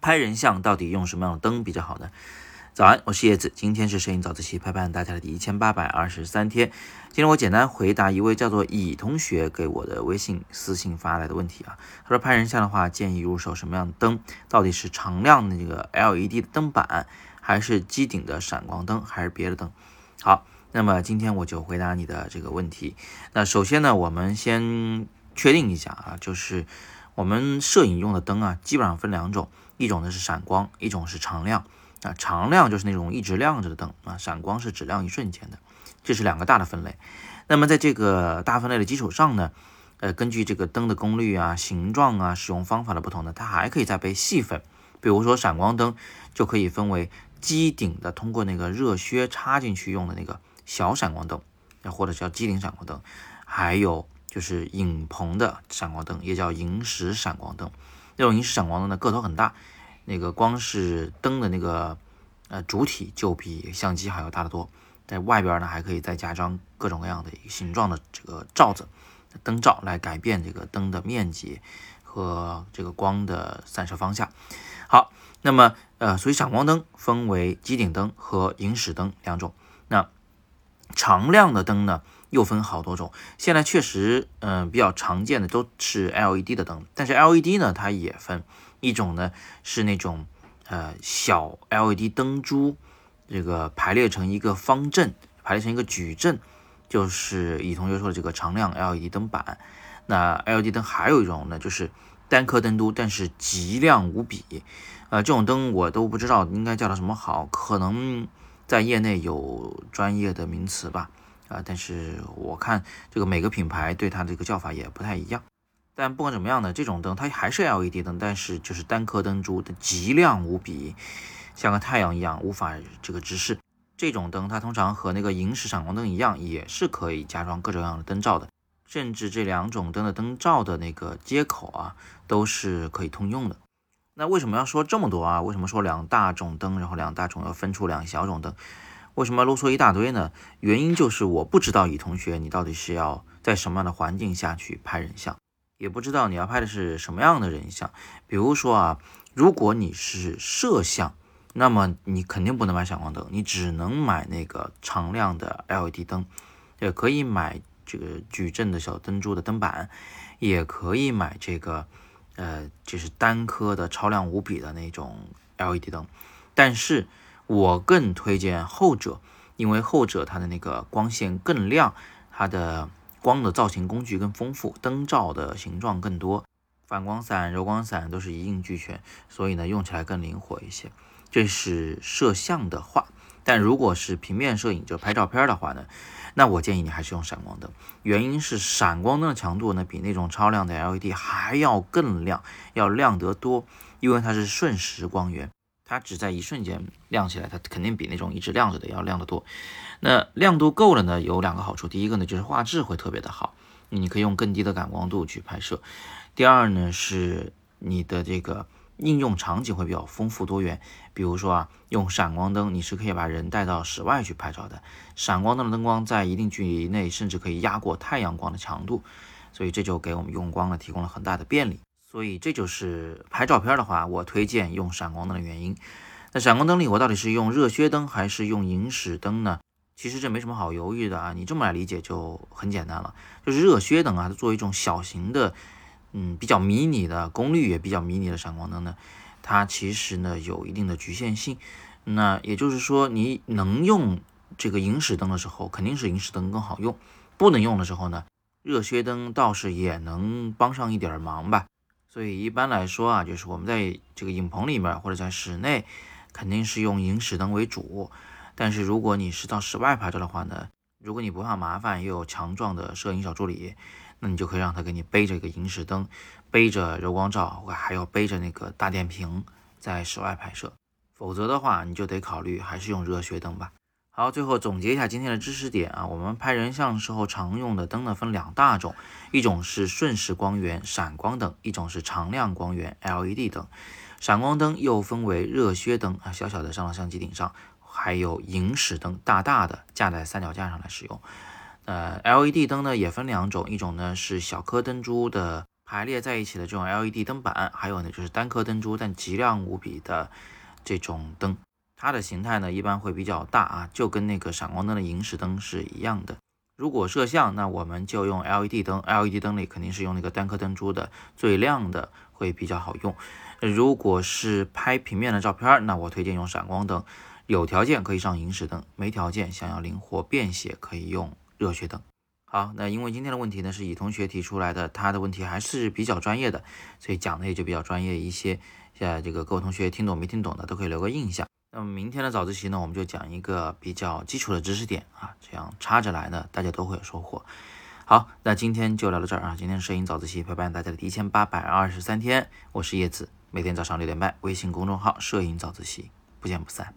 拍人像到底用什么样的灯比较好呢？早安，我是叶子，今天是摄影早自习陪伴大家的第一千八百二十三天。今天我简单回答一位叫做乙同学给我的微信私信发来的问题啊。他说拍人像的话，建议入手什么样的灯？到底是常亮的这个 LED 的灯板，还是机顶的闪光灯，还是别的灯？好，那么今天我就回答你的这个问题。那首先呢，我们先确定一下啊，就是我们摄影用的灯啊，基本上分两种，一种呢是闪光，一种是常亮。啊，常亮就是那种一直亮着的灯啊，闪光是只亮一瞬间的，这是两个大的分类。那么在这个大分类的基础上呢，呃，根据这个灯的功率啊、形状啊、使用方法的不同呢，它还可以再被细分。比如说闪光灯就可以分为机顶的，通过那个热靴插进去用的那个小闪光灯，或者叫机顶闪光灯，还有就是影棚的闪光灯，也叫萤石闪光灯。这种萤石闪光灯呢，个头很大。那个光是灯的那个呃主体就比相机还要大得多，在外边呢还可以再加装各种各样的形状的这个罩子，灯罩来改变这个灯的面积和这个光的散射方向。好，那么呃，所以闪光灯分为机顶灯和萤石灯两种。那常亮的灯呢又分好多种，现在确实嗯比较常见的都是 LED 的灯，但是 LED 呢它也分。一种呢是那种呃小 LED 灯珠，这个排列成一个方阵，排列成一个矩阵，就是乙同学说的这个常亮 LED 灯板。那 LED 灯还有一种呢，就是单颗灯珠，但是极亮无比。呃，这种灯我都不知道应该叫它什么好，可能在业内有专业的名词吧。啊，但是我看这个每个品牌对它这个叫法也不太一样。但不管怎么样呢，这种灯它还是 LED 灯，但是就是单颗灯珠的极亮无比，像个太阳一样，无法这个直视。这种灯它通常和那个萤石闪光灯一样，也是可以加装各种各样的灯罩的，甚至这两种灯的灯罩的那个接口啊，都是可以通用的。那为什么要说这么多啊？为什么说两大种灯，然后两大种要分出两小种灯？为什么啰嗦一大堆呢？原因就是我不知道乙同学你到底是要在什么样的环境下去拍人像。也不知道你要拍的是什么样的人像，比如说啊，如果你是摄像，那么你肯定不能买闪光灯，你只能买那个常亮的 LED 灯，也可以买这个矩阵的小灯珠的灯板，也可以买这个呃，就是单颗的超亮无比的那种 LED 灯，但是我更推荐后者，因为后者它的那个光线更亮，它的。光的造型工具更丰富，灯罩的形状更多，反光伞、柔光伞都是一应俱全，所以呢用起来更灵活一些。这是摄像的话，但如果是平面摄影，就拍照片的话呢，那我建议你还是用闪光灯。原因是闪光灯的强度呢比那种超亮的 LED 还要更亮，要亮得多，因为它是瞬时光源。它只在一瞬间亮起来，它肯定比那种一直亮着的要亮得多。那亮度够了呢，有两个好处。第一个呢，就是画质会特别的好，你可以用更低的感光度去拍摄。第二呢，是你的这个应用场景会比较丰富多元。比如说啊，用闪光灯，你是可以把人带到室外去拍照的。闪光灯的灯光在一定距离内，甚至可以压过太阳光的强度，所以这就给我们用光呢提供了很大的便利。所以这就是拍照片的话，我推荐用闪光灯的原因。那闪光灯里，我到底是用热靴灯还是用萤石灯呢？其实这没什么好犹豫的啊，你这么来理解就很简单了。就是热靴灯啊，它作为一种小型的，嗯，比较迷你的，功率也比较迷你的闪光灯呢，它其实呢有一定的局限性。那也就是说，你能用这个萤石灯的时候，肯定是萤石灯更好用；不能用的时候呢，热靴灯倒是也能帮上一点忙吧。所以一般来说啊，就是我们在这个影棚里面或者在室内，肯定是用萤石灯为主。但是如果你是到室外拍照的话呢，如果你不怕麻烦，又有强壮的摄影小助理，那你就可以让他给你背着一个萤石灯，背着柔光罩，还要背着那个大电瓶在室外拍摄。否则的话，你就得考虑还是用热靴灯吧。好，最后总结一下今天的知识点啊，我们拍人像时候常用的灯呢分两大种，一种是瞬时光源闪光灯，一种是常亮光源 LED 灯。闪光灯又分为热靴灯啊，小小的上到相机顶上，还有萤石灯，大大的架在三脚架上来使用。呃，LED 灯呢也分两种，一种呢是小颗灯珠的排列在一起的这种 LED 灯板，还有呢就是单颗灯珠但极亮无比的这种灯，它的形态呢一般会比较大啊，就跟那个闪光灯的萤石灯是一样的。如果摄像，那我们就用 LED 灯，LED 灯里肯定是用那个单颗灯珠的最亮的会比较好用。如果是拍平面的照片，那我推荐用闪光灯，有条件可以上萤石灯，没条件想要灵活便携可以用热血灯。好，那因为今天的问题呢是乙同学提出来的，他的问题还是比较专业的，所以讲的也就比较专业一些。现在这个各位同学听懂没听懂的都可以留个印象。那么明天的早自习呢，我们就讲一个比较基础的知识点啊，这样插着来呢，大家都会有收获。好，那今天就聊到这儿啊。今天摄影早自习陪伴大家的第一千八百二十三天，我是叶子，每天早上六点半，微信公众号“摄影早自习”，不见不散。